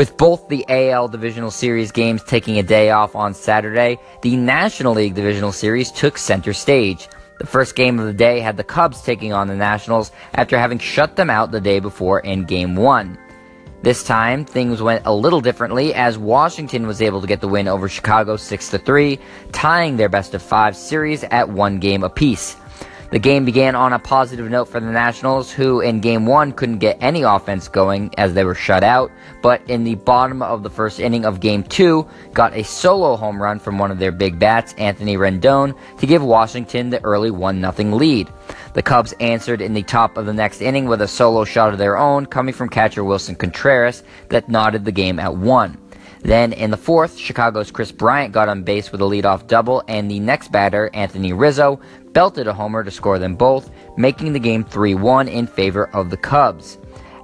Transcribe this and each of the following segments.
With both the AL Divisional Series games taking a day off on Saturday, the National League Divisional Series took center stage. The first game of the day had the Cubs taking on the Nationals after having shut them out the day before in Game 1. This time, things went a little differently as Washington was able to get the win over Chicago 6 3, tying their best of 5 series at one game apiece. The game began on a positive note for the Nationals, who in game one couldn't get any offense going as they were shut out, but in the bottom of the first inning of game two, got a solo home run from one of their big bats, Anthony Rendon, to give Washington the early 1 0 lead. The Cubs answered in the top of the next inning with a solo shot of their own coming from catcher Willson Contreras that knotted the game at 1. Then in the fourth, Chicago's Kris Bryant got on base with a leadoff double, and the next batter, Anthony Rizzo, belted a homer to score them both, making the game 3 1 in favor of the Cubs.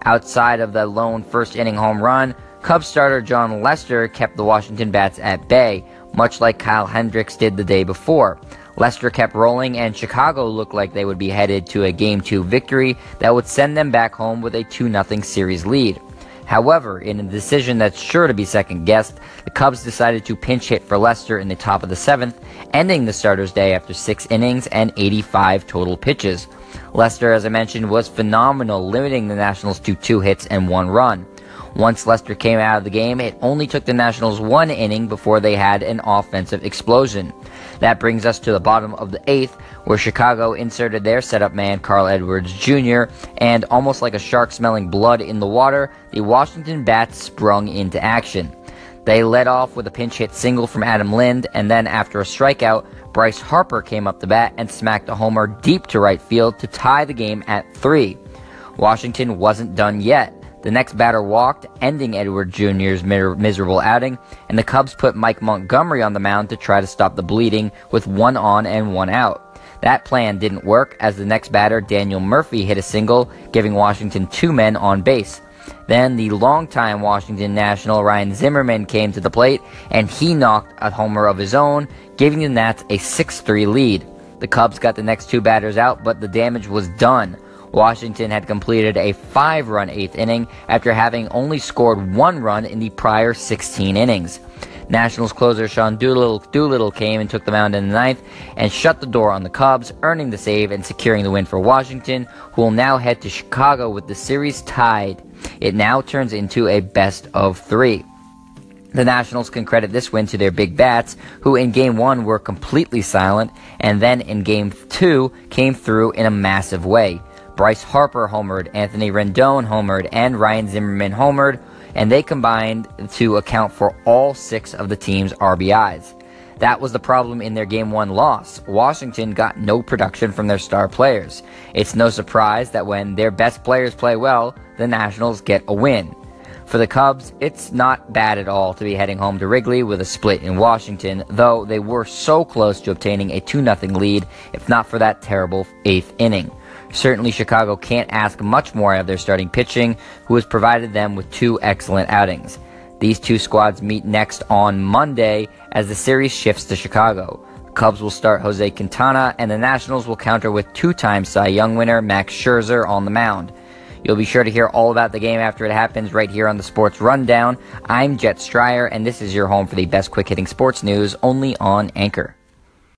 Outside of the lone first inning home run, Cubs starter Jon Lester kept the Washington Bats at bay, much like Kyle Hendricks did the day before. Lester kept rolling, and Chicago looked like they would be headed to a Game 2 victory that would send them back home with a 2 0 series lead. However, in a decision that's sure to be second guessed, the Cubs decided to pinch hit for Lester in the top of the seventh, ending the starter's day after six innings and 85 total pitches. Lester, as I mentioned, was phenomenal, limiting the Nationals to two hits and one run. Once Lester came out of the game, it only took the Nationals one inning before they had an offensive explosion. That brings us to the bottom of the eighth, where Chicago inserted their setup man, Carl Edwards Jr., and almost like a shark smelling blood in the water, the Washington Bats sprung into action. They led off with a pinch hit single from Adam Lind, and then after a strikeout, Bryce Harper came up the bat and smacked a homer deep to right field to tie the game at three. Washington wasn't done yet. The next batter walked, ending Edward Jr.'s miserable outing, and the Cubs put Mike Montgomery on the mound to try to stop the bleeding with one on and one out. That plan didn't work as the next batter, Daniel Murphy, hit a single, giving Washington two men on base. Then the longtime Washington National Ryan Zimmerman came to the plate and he knocked a homer of his own, giving the Nats a 6 3 lead. The Cubs got the next two batters out, but the damage was done. Washington had completed a five run eighth inning after having only scored one run in the prior 16 innings. Nationals closer Sean Doolittle, Doolittle, came and took the mound in the ninth and shut the door on the Cubs, earning the save and securing the win for Washington, who will now head to Chicago with the series tied. It now turns into a best of three. The Nationals can credit this win to their big bats, who in game one were completely silent, and then in game two came through in a massive way. Bryce Harper homered, Anthony Rendon homered, and Ryan Zimmerman homered, and they combined to account for all six of the team's RBIs. That was the problem in their Game 1 loss. Washington got no production from their star players. It's no surprise that when their best players play well, the Nationals get a win. For the Cubs, it's not bad at all to be heading home to Wrigley with a split in Washington, though they were so close to obtaining a 2 0 lead, if not for that terrible eighth inning. Certainly, Chicago can't ask much more of their starting pitching, who has provided them with two excellent outings. These two squads meet next on Monday as the series shifts to Chicago. Cubs will start Jose Quintana, and the Nationals will counter with two time Cy Young winner Max Scherzer on the mound. You'll be sure to hear all about the game after it happens right here on the Sports Rundown. I'm Jet Stryer, and this is your home for the best quick hitting sports news only on Anchor.